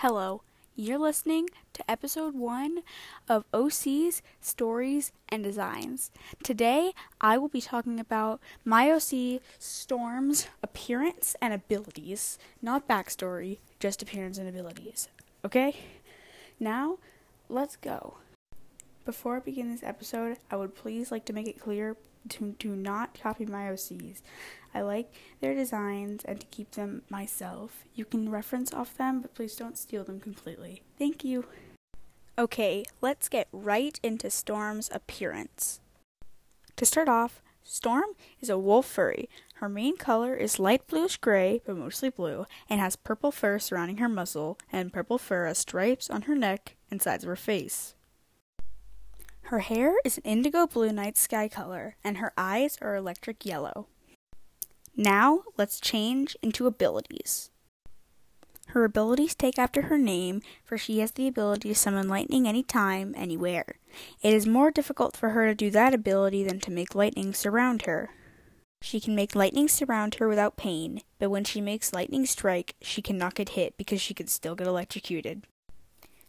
Hello, you're listening to episode one of OC's Stories and Designs. Today, I will be talking about my OC Storm's appearance and abilities, not backstory, just appearance and abilities. Okay? Now, let's go. Before I begin this episode, I would please like to make it clear to do not copy my OCs. I like their designs and to keep them myself. You can reference off them, but please don't steal them completely. Thank you. Okay, let's get right into Storm's appearance. To start off, Storm is a wolf furry. Her main color is light bluish gray, but mostly blue, and has purple fur surrounding her muzzle and purple fur as stripes on her neck and sides of her face. Her hair is an indigo blue night sky color, and her eyes are electric yellow. Now, let's change into abilities. Her abilities take after her name, for she has the ability to summon lightning anytime, anywhere. It is more difficult for her to do that ability than to make lightning surround her. She can make lightning surround her without pain, but when she makes lightning strike, she cannot get hit because she can still get electrocuted.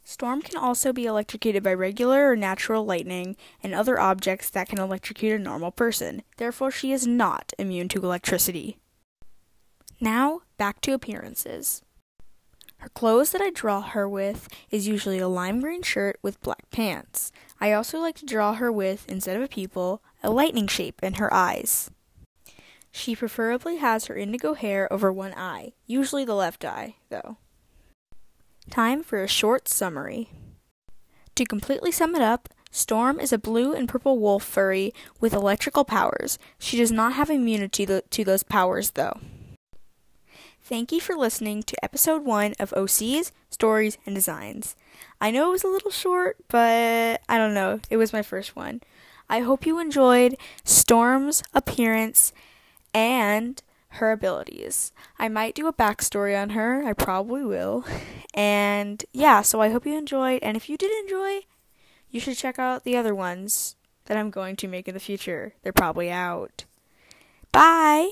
Storm can also be electrocuted by regular or natural lightning and other objects that can electrocute a normal person. Therefore, she is not immune to electricity. Now, back to appearances. Her clothes that I draw her with is usually a lime green shirt with black pants. I also like to draw her with, instead of a pupil, a lightning shape in her eyes. She preferably has her indigo hair over one eye, usually the left eye, though. Time for a short summary. To completely sum it up, Storm is a blue and purple wolf furry with electrical powers. She does not have immunity to those powers, though. Thank you for listening to episode one of OC's Stories and Designs. I know it was a little short, but I don't know. It was my first one. I hope you enjoyed Storm's appearance and her abilities. I might do a backstory on her. I probably will. And yeah, so I hope you enjoyed. And if you did enjoy, you should check out the other ones that I'm going to make in the future. They're probably out. Bye!